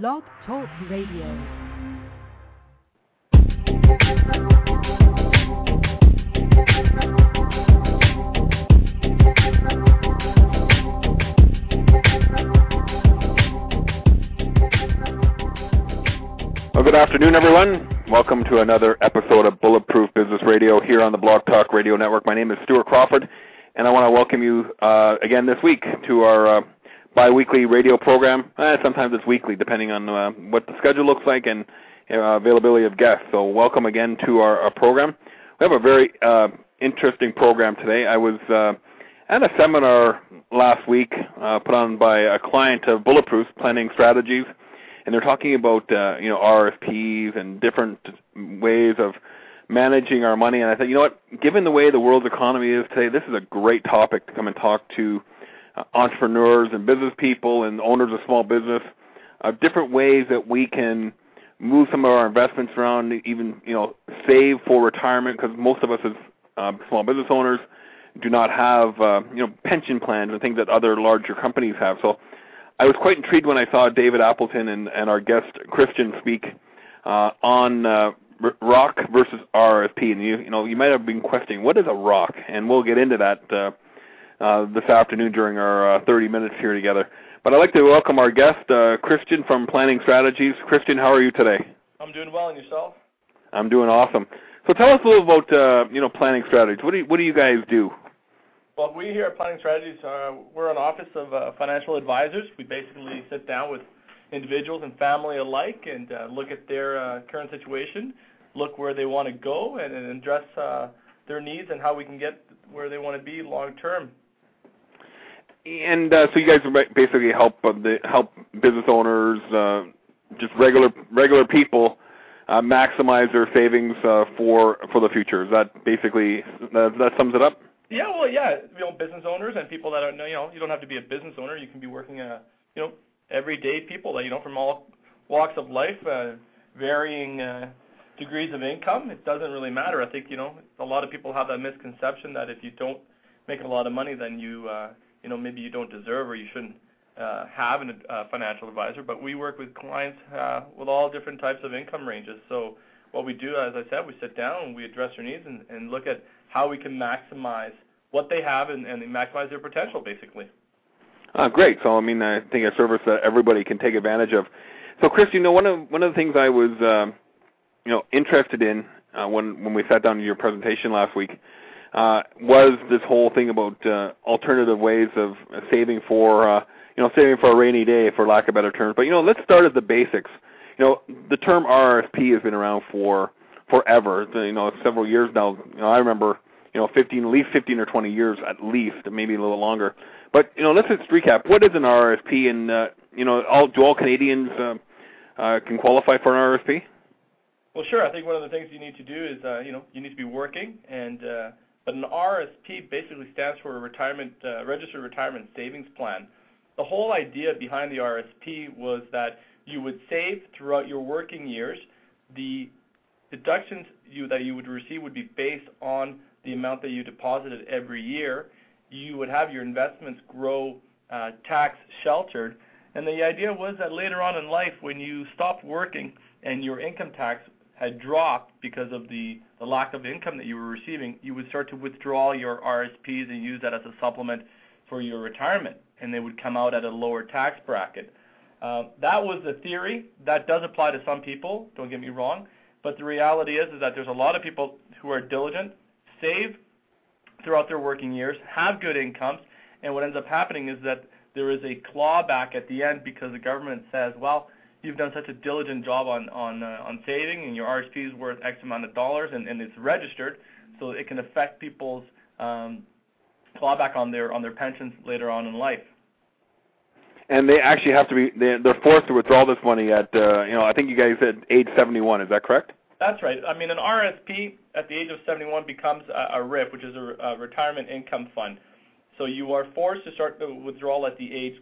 Blog Talk Radio. Well, good afternoon, everyone. Welcome to another episode of Bulletproof Business Radio here on the Blog Talk Radio Network. My name is Stuart Crawford, and I want to welcome you uh, again this week to our uh, biweekly radio program. Eh, sometimes it's weekly, depending on uh, what the schedule looks like and uh, availability of guests. So, welcome again to our, our program. We have a very uh, interesting program today. I was uh, at a seminar last week uh, put on by a client of Bulletproof Planning Strategies and they're talking about uh, you know RSPs and different ways of managing our money. And I thought, you know what, given the way the world's economy is today, this is a great topic to come and talk to uh, entrepreneurs and business people and owners of small business, uh, different ways that we can move some of our investments around, even you know save for retirement, because most of us as uh, small business owners do not have uh, you know pension plans and things that other larger companies have. So I was quite intrigued when I saw David Appleton and, and our guest Christian speak uh, on uh, ROC versus RSP, and you you know you might have been questioning what is a ROC, and we'll get into that uh, uh, this afternoon during our uh, 30 minutes here together. But I'd like to welcome our guest uh, Christian from Planning Strategies. Christian, how are you today? I'm doing well, and yourself? I'm doing awesome. So tell us a little about uh, you know Planning Strategies. What do you, what do you guys do? Well, we here at Planning Strategies, uh, we're an office of uh, financial advisors. We basically sit down with individuals and family alike and uh, look at their uh, current situation, look where they want to go, and, and address uh, their needs and how we can get where they want to be long term. And uh, so you guys basically help uh, the, help business owners, uh, just regular regular people, uh, maximize their savings uh, for for the future. Is that basically that, that sums it up? Yeah, well, yeah, you know, business owners and people that are, you know, you don't have to be a business owner. You can be working, uh, you know, everyday people that you know from all walks of life, uh, varying uh, degrees of income. It doesn't really matter. I think you know a lot of people have that misconception that if you don't make a lot of money, then you, uh, you know, maybe you don't deserve or you shouldn't uh, have a uh, financial advisor. But we work with clients uh, with all different types of income ranges. So what we do, as I said, we sit down and we address their needs and, and look at how we can maximize what they have and, and maximize their potential, basically. Uh, great. So I mean, I think a service that everybody can take advantage of. So, Chris, you know, one of one of the things I was, uh, you know, interested in uh, when when we sat down to your presentation last week uh, was this whole thing about uh, alternative ways of saving for, uh, you know, saving for a rainy day, for lack of better terms. But you know, let's start at the basics. You know, the term RRSP has been around for forever. You know, several years now. You know, I remember you know, 15, at least 15 or 20 years at least, maybe a little longer. But you know, let's just recap. What is an RRSP, and uh, you know, all do all Canadians uh, uh, can qualify for an RRSP? Well, sure. I think one of the things you need to do is, uh, you know, you need to be working, and uh, an RRSP basically stands for a uh, registered retirement savings plan. The whole idea behind the RRSP was that you would save throughout your working years. The deductions that you would receive would be based on the amount that you deposited every year. You would have your investments grow uh, tax sheltered. And the idea was that later on in life, when you stopped working and your income tax had dropped because of the, lack of income that you were receiving, you would start to withdraw your RSPs and use that as a supplement for your retirement, and they would come out at a lower tax bracket. Uh, that was the theory. That does apply to some people. Don't get me wrong, but the reality is is that there's a lot of people who are diligent save throughout their working years, have good incomes, and what ends up happening is that there is a clawback at the end because the government says, well, you've done such a diligent job on on uh, on saving, and your RSP is worth X amount of dollars, and, and it's registered, so it can affect people's um, clawback on their on their pensions later on in life. And they actually have to be they're, they're forced to withdraw this money at uh, you know I think you guys said age 71. Is that correct? That's right. I mean, an RSP at the age of 71 becomes a, a RIF, which is a, retirement income fund. So you are forced to start the withdrawal at the age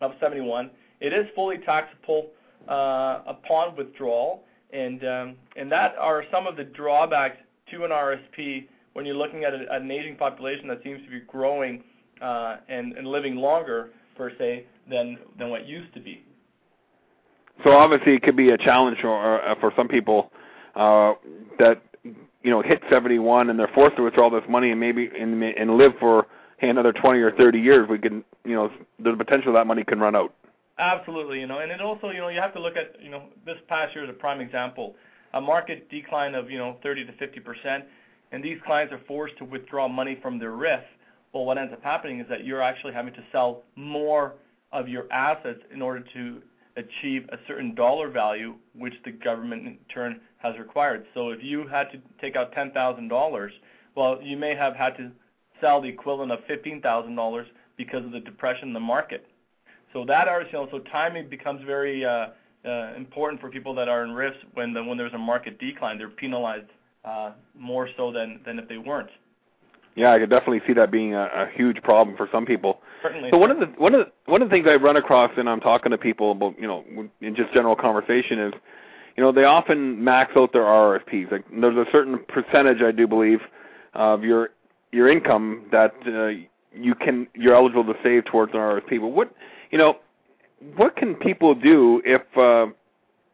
of 71. It is fully taxable upon withdrawal, and um, and that are some of the drawbacks to an RSP when you're looking at, an aging population that seems to be growing uh, and, living longer per se than than what used to be. So obviously, it could be a challenge for, uh, some people uh, that you know hit 71 and they're forced to withdraw this money and maybe live for another 20 or 30 years. We can you know the potential that money can run out. Absolutely, you know, and it also you know you have to look at you know this past year is a prime example, a market decline of you know 30 to 50 percent, and these clients are forced to withdraw money from their RIF. Well, what ends up happening is that you're actually having to sell more of your assets in order to achieve a certain dollar value, which the government in turn has required. So if you had to take out $10,000, well, you may have had to sell the equivalent of $15,000 because of the depression in the market. So that are, you know, so timing becomes very uh, uh, important for people that are in RIFs when the, when there's a market decline. They're penalized uh, more so than than if they weren't. Yeah, I could definitely see that being a, a huge problem for some people. Certainly. So one of the one of the, one of the things I run across, and I'm talking to people about, you know, in just general conversation, is, you know, they often max out their RRSPs. Like there's a certain percentage, I do believe, of your your income that uh, you can you're eligible to save towards an RRSP. But what, you know, what can people do if uh,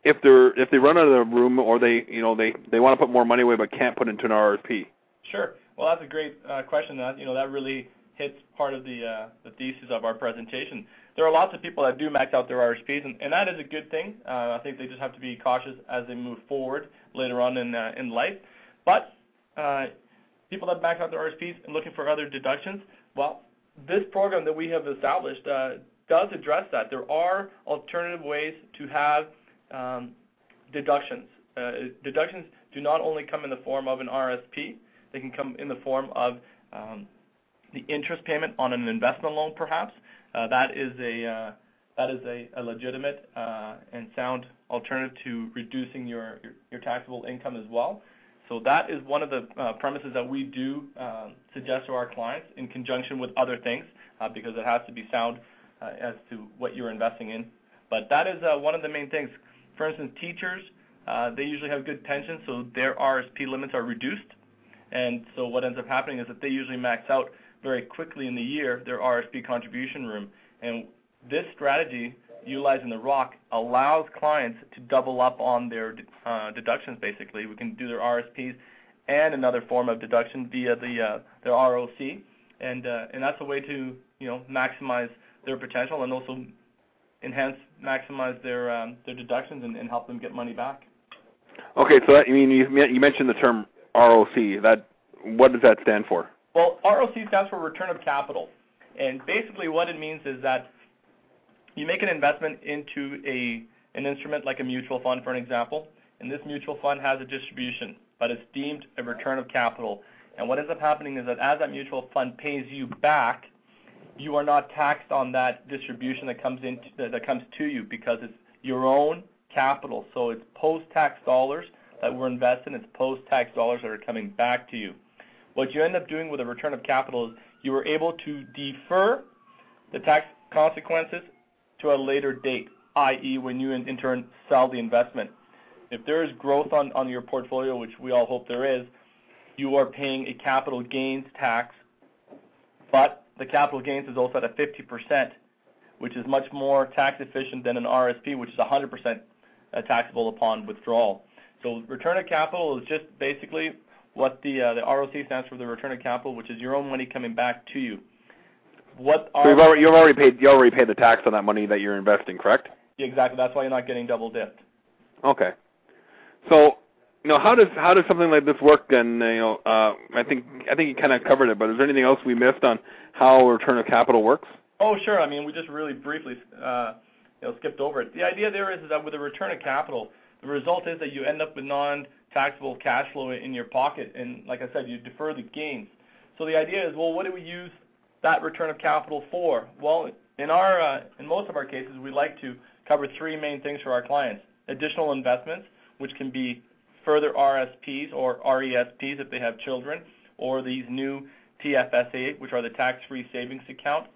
if they're if they run out of the room or they you know they they want to put more money away but can't put into an RRSP? Sure. Well, that's a great uh, question. That you know that really hits part of the uh, the thesis of our presentation. There are lots of people that do max out their RSPs, and, and that is a good thing. Uh, I think they just have to be cautious as they move forward later on in uh, in life. But uh, people that max out their RSPs and looking for other deductions, well, this program that we have established uh, does address that. There are alternative ways to have um, deductions. Uh, deductions do not only come in the form of an RSP, they can come in the form of um, the interest payment on an investment loan, perhaps. Uh, that is a uh, that is a, a legitimate and sound alternative to reducing your, taxable income as well. So that is one of the premises that we do um, suggest to our clients in conjunction with other things, because it has to be sound as to what you're investing in. But that is one of the main things. For instance, teachers, they usually have good pensions, so their RSP limits are reduced. And so what ends up happening is that they usually max out very quickly in the year their RSP contribution room. And this strategy, utilizing the ROC, allows clients to double up on their uh, deductions. Basically, we can do their RSPs and another form of deduction via the uh, their ROC, and uh, and that's a way to you know maximize their potential and also enhance maximize their um, their deductions and, and help them get money back. Okay, so that, you mean you, you mentioned the term ROC. That what does that stand for? Well, ROC stands for return of capital, and basically what it means is that you make an investment into a an instrument like a mutual fund, for an example, and this mutual fund has a distribution, but it's deemed a return of capital. And what ends up happening is that as that mutual fund pays you back, you are not taxed on that distribution that comes into that comes to you because it's your own capital. So it's post-tax dollars that were invested, it's post-tax dollars that are coming back to you. What you end up doing with a return of capital is you were able to defer the tax consequences to a later date, i.e., when you in, turn sell the investment. If there is growth on, on your portfolio, which we all hope there is, you are paying a capital gains tax, but the capital gains is also at a 50%, which is much more tax efficient than an RSP, which is 100% taxable upon withdrawal. So return of capital is just basically what the uh, the ROC stands for, the return of capital, which is your own money coming back to you. You've already, you've already paid you already paid the tax on that money that you're investing, correct? Yeah, exactly. That's why you're not getting double dipped. Okay. You know, how does how does something like this work? Then, you know, uh, I think I think you kind of covered it, but is there anything else we missed on how return of capital works? Oh, sure. I mean, we just really briefly, uh, you know, skipped over it. The idea there is, is that with a return of capital, the result is that you end up with non-taxable cash flow in your pocket, and like I said, you defer the gains. So the idea is, well, what do we use that return of capital for? Well, in our uh, in most of our cases, we like to cover three main things for our clients: additional investments, which can be further RSPs or RESPs if they have children, or these new TFSA, which are the tax-free savings account,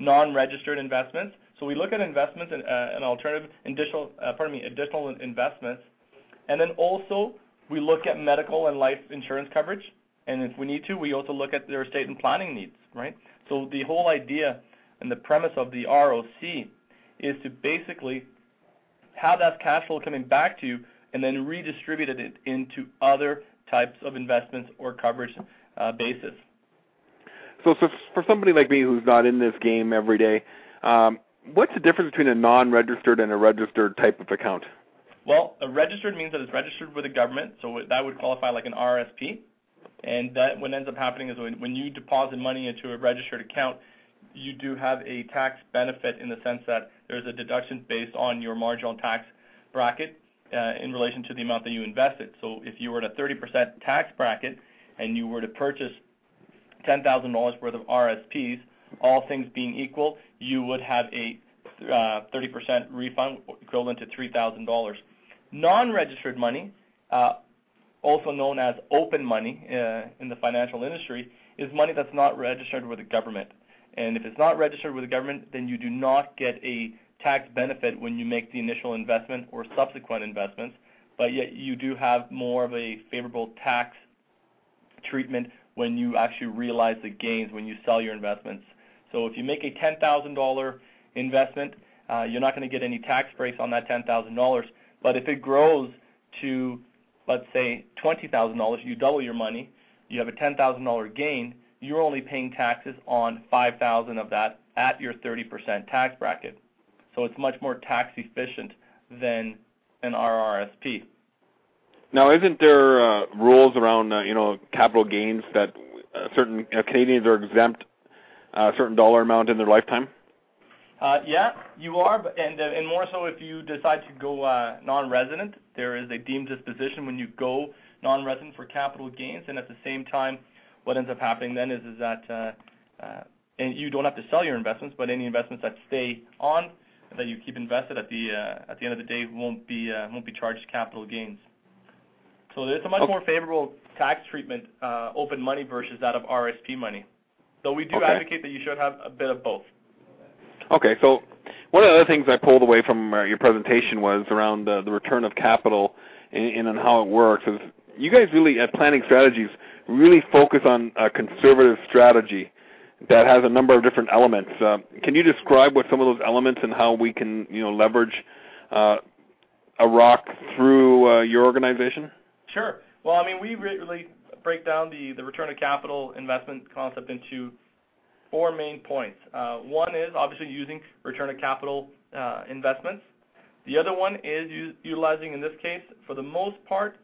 non-registered investments, so we look at investments and, uh, alternative additional, uh, pardon me, additional investments, and then also we look at medical and life insurance coverage, and if we need to, we also look at their estate and planning needs, right? So the whole idea and the premise of the ROC is to basically have that cash flow coming back to you and then redistributed it into other types of investments or coverage uh, basis. So, so for somebody like me who's not in this game every day, um, what's the difference between a non-registered and a registered type of account? Well, a registered means that it's registered with the government, so that would qualify like an RSP. And that what ends up happening is when, when you deposit money into a registered account, you do have a tax benefit in the sense that there's a deduction based on your marginal tax bracket in relation to the amount that you invested. So if you were at a 30% tax bracket and you were to purchase $10,000 worth of RSPs, all things being equal, you would have a uh, 30% refund equivalent to $3,000. Non-registered money, uh, also known as open money uh, in the financial industry, is money that's not registered with the government. And if it's not registered with the government, then you do not get a tax benefit when you make the initial investment or subsequent investments, but yet you do have more of a favorable tax treatment when you actually realize the gains when you sell your investments. So if you make a $10,000 investment, uh, you're not going to get any tax breaks on that $10,000. But if it grows to, let's say, $20,000, you double your money, you have a $10,000 gain, you're only paying taxes on 5,000 of that at your 30% tax bracket. So it's much more tax efficient than an RRSP. Now, isn't there uh, rules around uh, you know capital gains that uh, certain uh, Canadians are exempt a certain dollar amount in their lifetime? Uh, yeah, you are, and uh, and more so if you decide to go uh, non-resident, there is a deemed disposition when you go non-resident for capital gains, and at the same time, what ends up happening then is is that uh, uh, and you don't have to sell your investments, but any investments that stay on that you keep invested at the uh, at the end of the day won't be uh, won't be charged capital gains. So it's a much more favorable tax treatment, uh, open money versus that of RSP money. Though we do advocate that you should have a bit of both. Okay, so one of the other things I pulled away from uh, your presentation was around the, the return of capital and, and how it works. Is you guys really at Planning Strategies really focus on a conservative strategy that has a number of different elements. Uh, can you describe what some of those elements and how we can, you know, leverage uh, a ROC through uh, your organization? Sure. Well, I mean, we really break down the, the return of capital investment concept into four main points. Uh, one is obviously using return of capital uh, investments. The other one is utilizing, in this case, for the most part,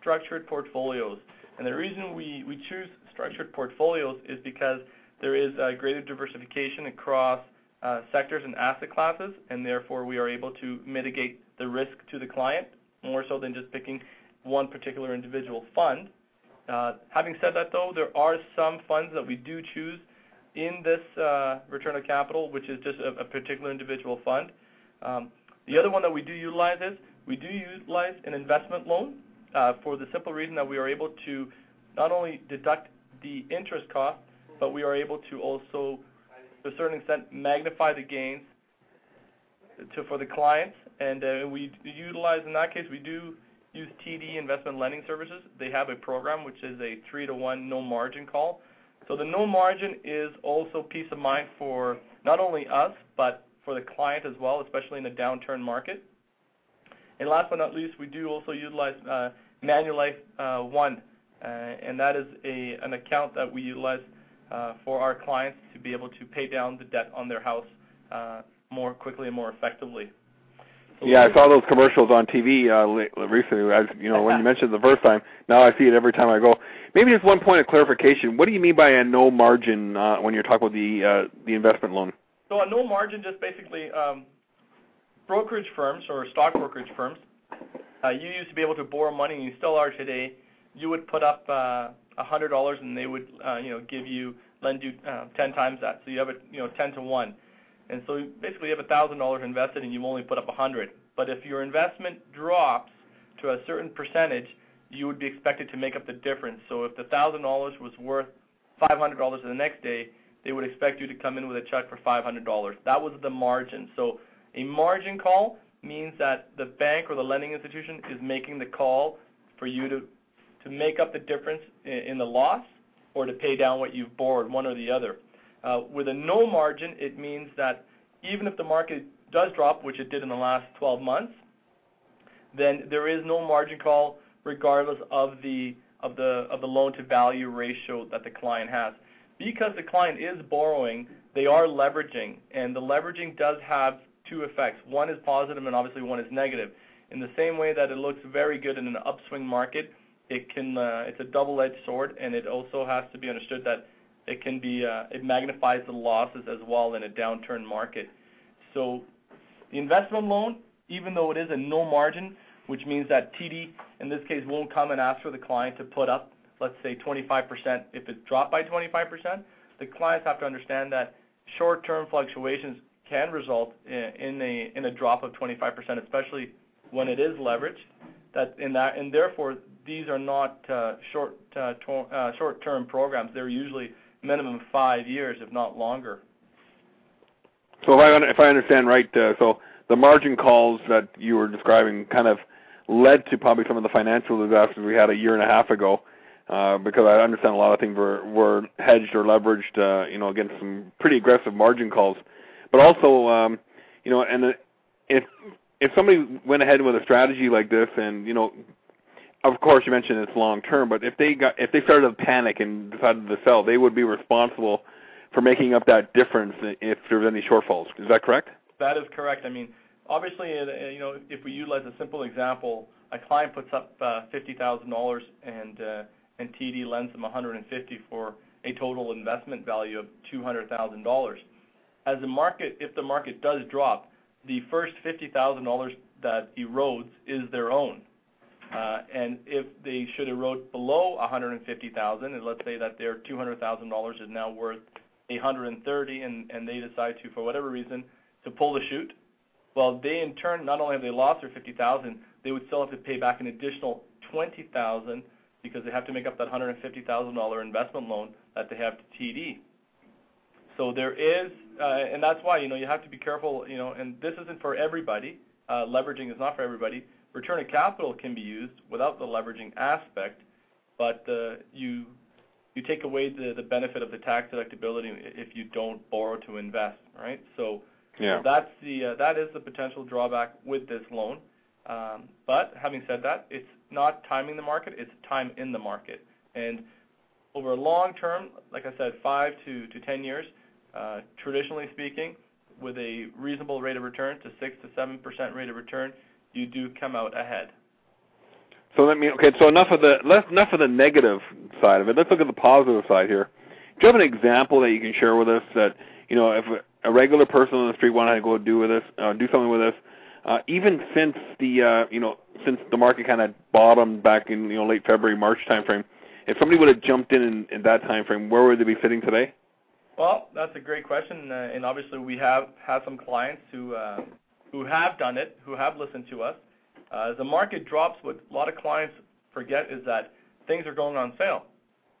structured portfolios. And the reason we, we choose structured portfolios is because there is a greater diversification across uh, sectors and asset classes, and therefore we are able to mitigate the risk to the client more so than just picking one particular individual fund. Uh, having said that, though, there are some funds that we do choose in this uh, return of capital, which is just a, particular individual fund. Um, the other one that we do utilize is we do utilize an investment loan uh, for the simple reason that we are able to not only deduct the interest cost, but we are able to also, to a certain extent, magnify the gains for the clients. And uh, we utilize, in that case, we do use TD Investment Lending Services. They have a program which is a three to one no margin call. So the no margin is also peace of mind for not only us, but for the client as well, especially in a downturn market. And last but not least, we do also utilize uh, Manulife uh, One, and that is an account that we utilize for our clients to be able to pay down the debt on their house uh, more quickly and more effectively. Yeah, I saw those commercials on TV uh, recently. As you know, when you mentioned the first time, now I see it every time I go. Maybe just one point of clarification. What do you mean by a no margin uh, when you're talking about the uh, the investment loan? So a no margin just basically um, brokerage firms or stock brokerage firms. Uh, you used to be able to borrow money, and you still are today. You would put up uh, hundred dollars, and they would, uh, you know, give you lend you uh, ten times that. So you have it, you know, ten to one. And so basically, you have a thousand dollars invested, and you only put up a hundred. But if your investment drops to a certain percentage, you would be expected to make up the difference. So if the thousand dollars was worth five hundred dollars the next day, they would expect you to come in with a check for five hundred dollars. That was the margin. So a margin call means that the bank or the lending institution is making the call for you to to make up the difference in, the loss or to pay down what you've borrowed, one or the other. Uh, with a no margin, it means that even if the market does drop, which it did in the last 12 months, then there is no margin call regardless of the of the of the loan to value ratio that the client has. Because the client is borrowing, they are leveraging, and the leveraging does have two effects. One is positive and obviously one is negative. In the same way that it looks very good in an upswing market, it's a double-edged sword, and it also has to be understood that it can be uh, it magnifies the losses as well in a downturn market. So the investment loan, even though it is a no margin, which means that TD in this case won't come and ask for the client to put up, let's say 25% if it dropped by 25%, the clients have to understand that short-term fluctuations can result in a in a drop of 25%, especially when it is leveraged. That in that and therefore these are not uh, short uh, uh, short-term programs. They're usually minimum five years, if not longer. So if I understand right, so the margin calls that you were describing kind of led to probably some of the financial disasters we had a year and a half ago. Because I understand a lot of things were hedged or leveraged, you know, against some pretty aggressive margin calls. But also, um, you know, and if if somebody went ahead with a strategy like this, and you know, of course you mentioned it's long term, but if they got if they started to panic and decided to sell, they would be responsible for making up that difference if there was any shortfalls. Is that correct? That is correct. I mean, obviously, uh, you know, if we utilize a simple example, a client puts up uh, fifty thousand dollars and uh, and TD lends them 150 for a total investment value of two hundred thousand dollars. As the market, if the market does drop, the first $50,000 that erodes is their own. Uh, and if they should erode below 150,000, and let's say that their $200,000 is now worth 130, and, and they decide to, for whatever reason, to pull the chute, well, they in turn not only have they lost their 50,000, they would still have to pay back an additional 20,000 because they have to make up that $150,000 investment loan that they have to TD. So there is, uh, and that's why you know you have to be careful. You know, and this isn't for everybody. Uh, leveraging is not for everybody. Return of capital can be used without the leveraging aspect, but uh, you you take away the, the benefit of the tax deductibility if you don't borrow to invest, right? So, yeah. that's the uh, that is the potential drawback with this loan. Um, but having said that, it's not timing the market; it's time in the market. And over a long term, like I said, five to, to ten years, uh, traditionally speaking, with a reasonable rate of return to 6 to 7 percent rate of return, you do come out ahead. So let me okay. So enough of the enough of the negative side of it. Let's look at the positive side here. Do you have an example that you can share with us that you know if a regular person on the street wanted to go do with us, uh, do something with us, uh, even since the uh, you know since the market kind of bottomed back in you know late February March timeframe, if somebody would have jumped in, in in that time frame, where would they be sitting today? Well, that's a great question, uh, and obviously we have had some clients who uh, who have done it, who have listened to us. Uh, as the market drops, what a lot of clients forget is that things are going on sale.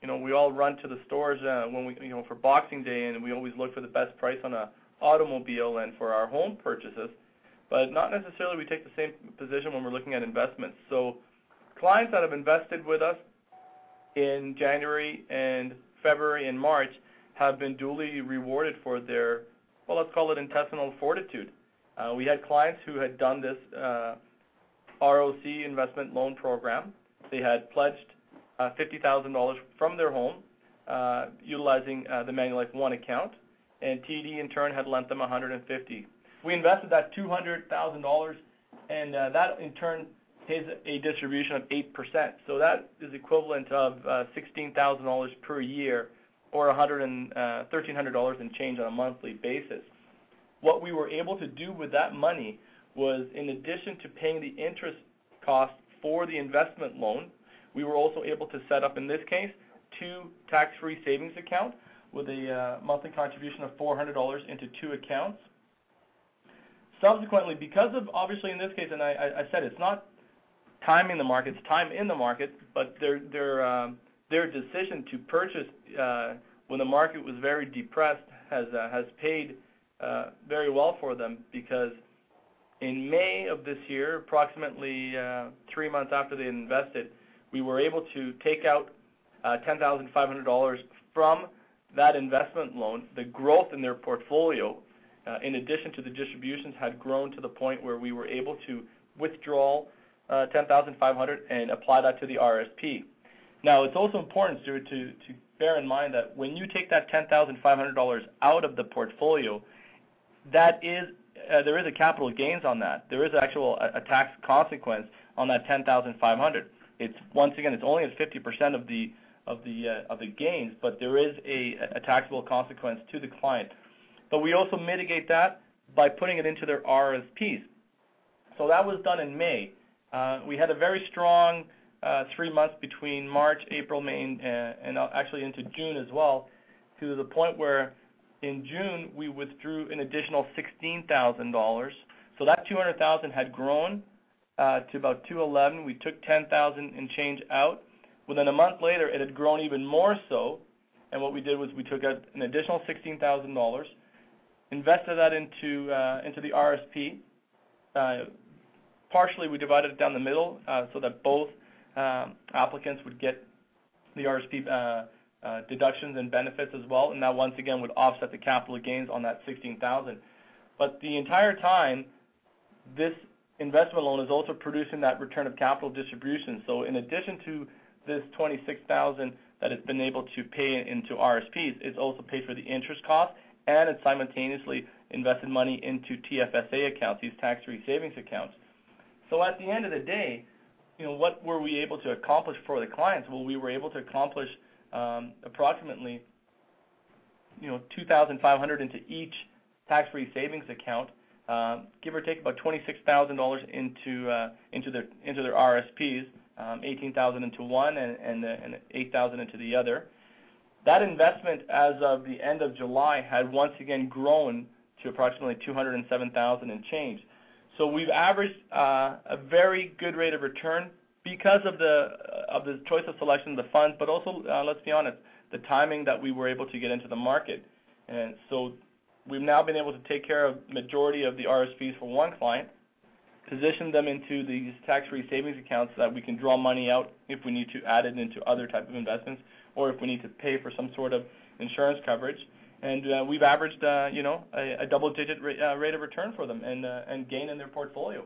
You know, we all run to the stores uh, when we, you know, for Boxing Day, and we always look for the best price on a automobile and for our home purchases, but not necessarily we take the same position when we're looking at investments. So, clients that have invested with us in January and February and March have been duly rewarded for their, well, let's call it intestinal fortitude. Uh, we had clients who had done this uh, ROC investment loan program. They had pledged uh, $50,000 from their home utilizing the Manulife One account, and TD in turn had lent them 150. We invested that $200,000, and that in turn pays a distribution of 8%. So that is equivalent of $16,000 per year or $1,300 uh, in change on a monthly basis. What we were able to do with that money was, in addition to paying the interest cost for the investment loan, we were also able to set up, in this case, two tax-free savings accounts with a uh, monthly contribution of $400 into two accounts. Subsequently, because of obviously in this case, and I, said it's not timing the market, it's time in the market, but their um, decision to purchase uh, when the market was very depressed has uh, paid very well for them because in May of this year, approximately uh, three months after they invested, we were able to take out uh, $10,500 from that investment loan. The growth in their portfolio, uh, in addition to the distributions, had grown to the point where we were able to withdraw uh, 10,500 and apply that to the RSP. Now, it's also important, Stuart, to, to bear in mind that when you take that $10,500 out of the portfolio, uh, there is a capital gains on that. There is actual a, a tax consequence on that 10,500. It's once again, it's only at 50% of the of the uh, of the gains, but there is a, taxable consequence to the client. But we also mitigate that by putting it into their RSPs. So that was done in May. Uh, we had a very strong uh, three months between March, April, May, uh, and actually into June as well, to the point where in June we withdrew an additional $16,000. So that 200,000 had grown uh, to about 211. We took 10,000 and change out. Within a month later, it had grown even more so, and what we did was we took out an additional $16,000, invested that into uh, the RSP. Uh, partially, we divided it down the middle so that both um, applicants would get the RSP deductions and benefits as well, and that once again would offset the capital gains on that 16000 But the entire time, this investment loan is also producing that return of capital distribution. So in addition to this 26000 that it's been able to pay into RSPs, it's also paid for the interest cost, and it's simultaneously invested money into TFSA accounts, these tax-free savings accounts. So at the end of the day, you know, what were we able to accomplish for the clients? Well, we were able to accomplish approximately, you know, 2500 into each tax-free savings account, uh, give or take about $26,000 into uh, into their RSPs, 18,000 into one and and, uh, and 8,000 into the other. That investment, as of the end of July, had once again grown to approximately 207,000 and change. So we've averaged uh, a very good rate of return because of the of the choice of selection of the funds, but also, uh, let's be honest, the timing that we were able to get into the market. And so we've now been able to take care of majority of the RSPs for one client, position them into these tax-free savings accounts so that we can draw money out if we need to add it into other type of investments, or if we need to pay for some sort of insurance coverage. And uh, we've averaged, uh, you know, a, double-digit rate, of return for them and and gain in their portfolio.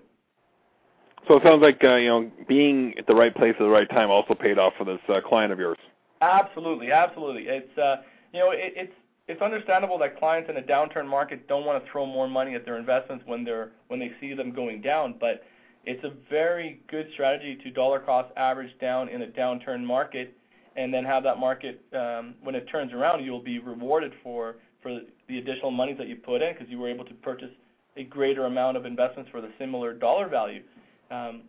So it sounds like uh, you know being at the right place at the right time also paid off for this uh, client of yours. Absolutely, absolutely. It's uh, you know it, it's it's understandable that clients in a downturn market don't want to throw more money at their investments when they're when they see them going down, but it's a very good strategy to dollar cost average down in a downturn market, and then have that market um, when it turns around, you'll be rewarded for for the additional monies that you put in because you were able to purchase a greater amount of investments for the similar dollar value. Um,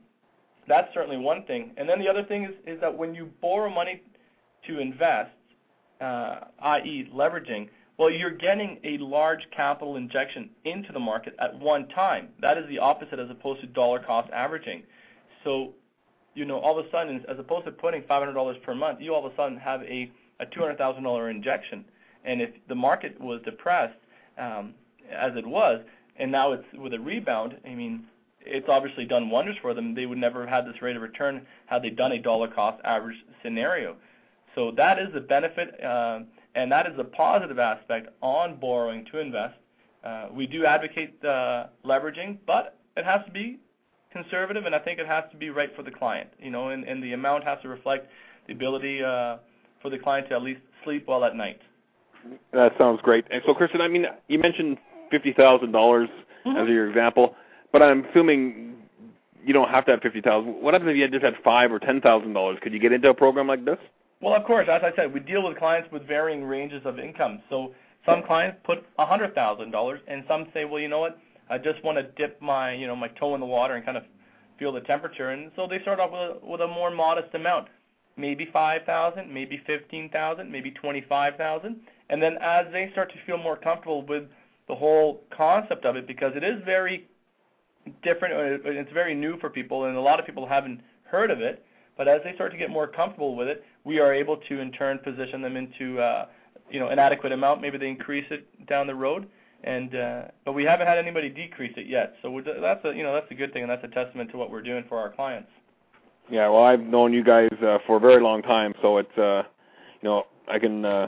that's certainly one thing. And then the other thing is, is that when you borrow money to invest, uh, i.e., leveraging, well, you're getting a large capital injection into the market at one time. That is the opposite as opposed to dollar cost averaging. So, you know, all of a sudden, as opposed to putting $500 per month, you all of a sudden have a, a $200,000 injection. And if the market was depressed, um, as it was, and now it's with a rebound, I mean, it's obviously done wonders for them. They would never have had this rate of return had they done a dollar cost average scenario. So that is the benefit, uh, and that is the positive aspect on borrowing to invest. Uh, we do advocate uh, leveraging, but it has to be conservative, and I think it has to be right for the client. You know, and, and the amount has to reflect the ability uh, for the client to at least sleep well at night. That sounds great. And so, Christian, I mean, you mentioned fifty thousand dollars mm-hmm. as your example. But I'm assuming you don't have to have fifty thousand. What happens if you just had five or ten thousand dollars? Could you get into a program like this? Well, of course. As I said, we deal with clients with varying ranges of income. So some clients put a hundred thousand dollars, and some say, well, you know what? I just want to dip my, you know, my toe in the water and kind of feel the temperature. And so they start off with a, with a more modest amount, maybe five thousand, maybe fifteen thousand, maybe twenty-five thousand. And then as they start to feel more comfortable with the whole concept of it, because it is very different. Uh, it's very new for people, and a lot of people haven't heard of it. But as they start to get more comfortable with it, we are able to in turn position them into uh, you know an adequate amount. Maybe they increase it down the road, and uh, but we haven't had anybody decrease it yet. So that's a you know that's a good thing, and that's a testament to what we're doing for our clients. Yeah, well, I've known you guys uh, for a very long time, so it's uh, you know I can uh,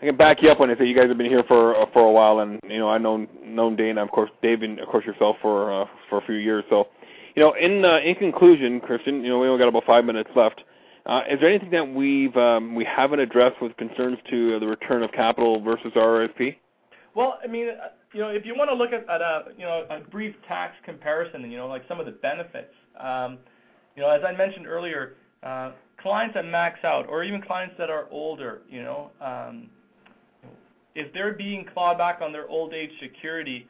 I can back you up when I say you guys have been here for uh, for a while, and you know I've known known Dana, of course, Dave, and of course yourself for uh, for a few years. So, You know, in uh, in conclusion, Christian, you know, we only got about five minutes left. Uh, is there anything that we've um, we haven't addressed with concerns to uh, the return of capital versus RRSP? Well, I mean, uh, you know, if you want to look at, at a you know a brief tax comparison, you know, like some of the benefits, um, you know, as I mentioned earlier, uh, clients that max out, or even clients that are older, you know, um, if they're being clawed back on their old age security,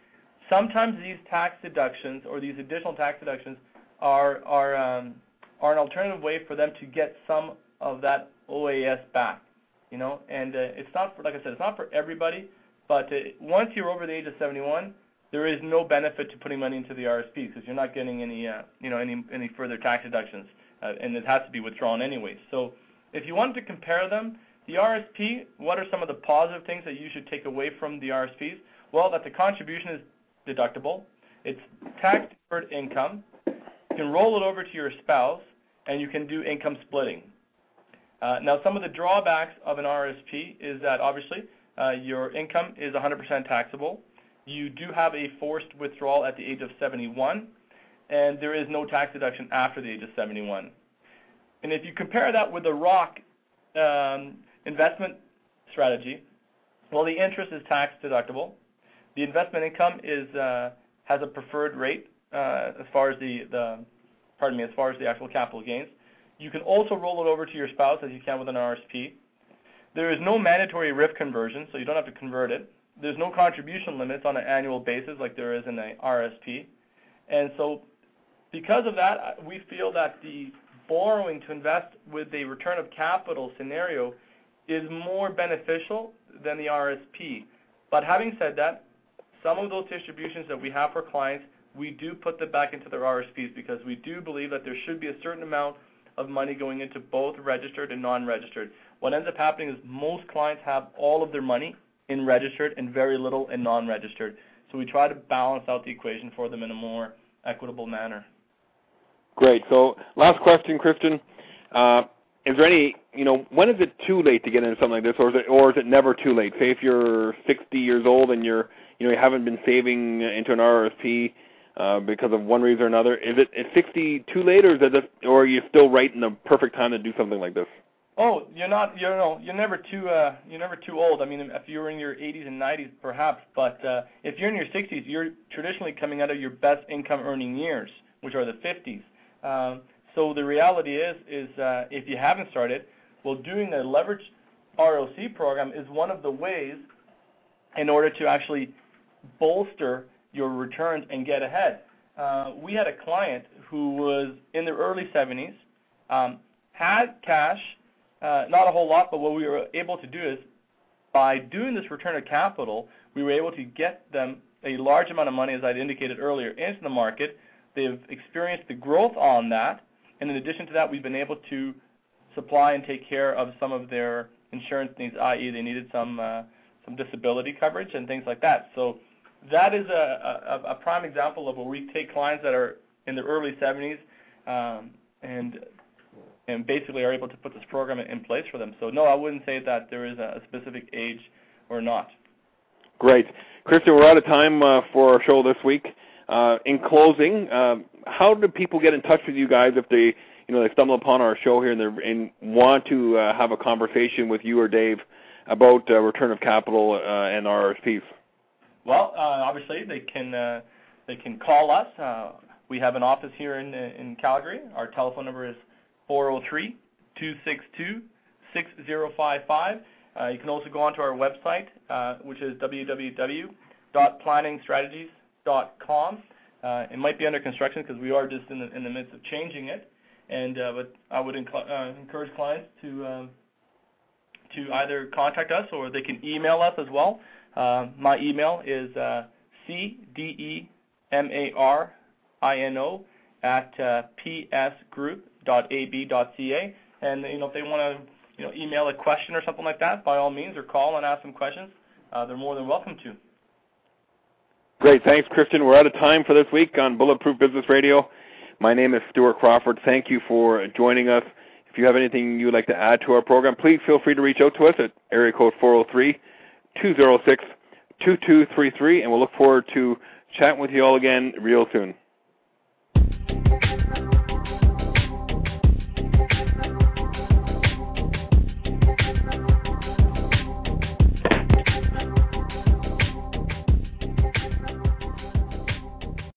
sometimes these tax deductions or these additional tax deductions are are um, are an alternative way for them to get some of that OAS back. You know, and uh, it's not for, like I said, it's not for everybody. But uh, once you're over the age of 71, there is no benefit to putting money into the RSP because you're not getting any, uh, you know, any any further tax deductions, uh, and it has to be withdrawn anyway. So, if you wanted to compare them, the RSP, what are some of the positive things that you should take away from the RSPs? Well, that the contribution is deductible, it's tax deferred income, you can roll it over to your spouse, and you can do income splitting. Uh, now, some of the drawbacks of an RSP is that obviously uh, your income is 100% taxable. You do have a forced withdrawal at the age of 71, and there is no tax deduction after the age of 71. And if you compare that with a ROC um, investment strategy, well, the interest is tax deductible. The investment income is uh, has a preferred rate uh, as far as the, the pardon me, as far as the actual capital gains. You can also roll it over to your spouse as you can with an RSP. There is no mandatory RIF conversion, so you don't have to convert it. There's no contribution limits on an annual basis like there is in a RSP. And so because of that, we feel that the borrowing to invest with a return of capital scenario is more beneficial than the RSP. But having said that, some of those distributions that we have for clients, we do put them back into their RSPs because we do believe that there should be a certain amount of money going into both registered and non-registered. What ends up happening is most clients have all of their money in registered and very little in non-registered. So we try to balance out the equation for them in a more equitable manner. Great. So last question, Christian. Uh, is there any, you know, when is it too late to get into something like this, or is it, or is it never too late? Say if you're 60 years old and you're, you know, you haven't been saving into an RRSP uh, because of one reason or another, is it is 60 too late, or is it, or are you still right in the perfect time to do something like this? Oh, you're not. You're no. You're never too. Uh, you're never too old. I mean, if you're in your 80s and 90s, perhaps. But uh, if you're in your 60s, you're traditionally coming out of your best income earning years, which are the 50s. Um, so the reality is, is uh, if you haven't started, well, doing a leverage ROC program is one of the ways in order to actually bolster your returns and get ahead. Uh, we had a client who was in their early 70s, um, had cash, uh, not a whole lot, but what we were able to do is by doing this return of capital, we were able to get them a large amount of money, as I'd indicated earlier, into the market. They've experienced the growth on that, and in addition to that, we've been able to supply and take care of some of their insurance needs, i.e., they needed some uh, some disability coverage and things like that. So that is a, a, a prime example of where we take clients that are in their early 70s um, and and basically are able to put this program in place for them. So no, I wouldn't say that there is a specific age or not. Great. Christian, we're out of time uh, for our show this week. Uh, in closing, uh, how do people get in touch with you guys if they, you know, they stumble upon our show here and, and want to uh, have a conversation with you or Dave about uh, return of capital uh, and RSPs? Well, uh, obviously they can uh, they can call us. Uh, we have an office here in in Calgary. Our telephone number is 403 262 6055. Uh, you can also go onto our website, which is www.planningstrategies.com. It might be under construction because we are just in the, in the midst of changing it. And uh, but I would uh, encourage clients to um, to either contact us or they can email us as well. Uh, my email is uh, cdemarino at uh, psgroup.ab.ca. And you know if they want to you know email a question or something like that, by all means, or call and ask some questions. They're more than welcome to. Great. Thanks, Christian. We're out of time for this week on Bulletproof Business Radio. My name is Stuart Crawford. Thank you for joining us. If you have anything you would like to add to our program, please feel free to reach out to us at area code 403 206 2233, and we'll look forward to chatting with you all again real soon.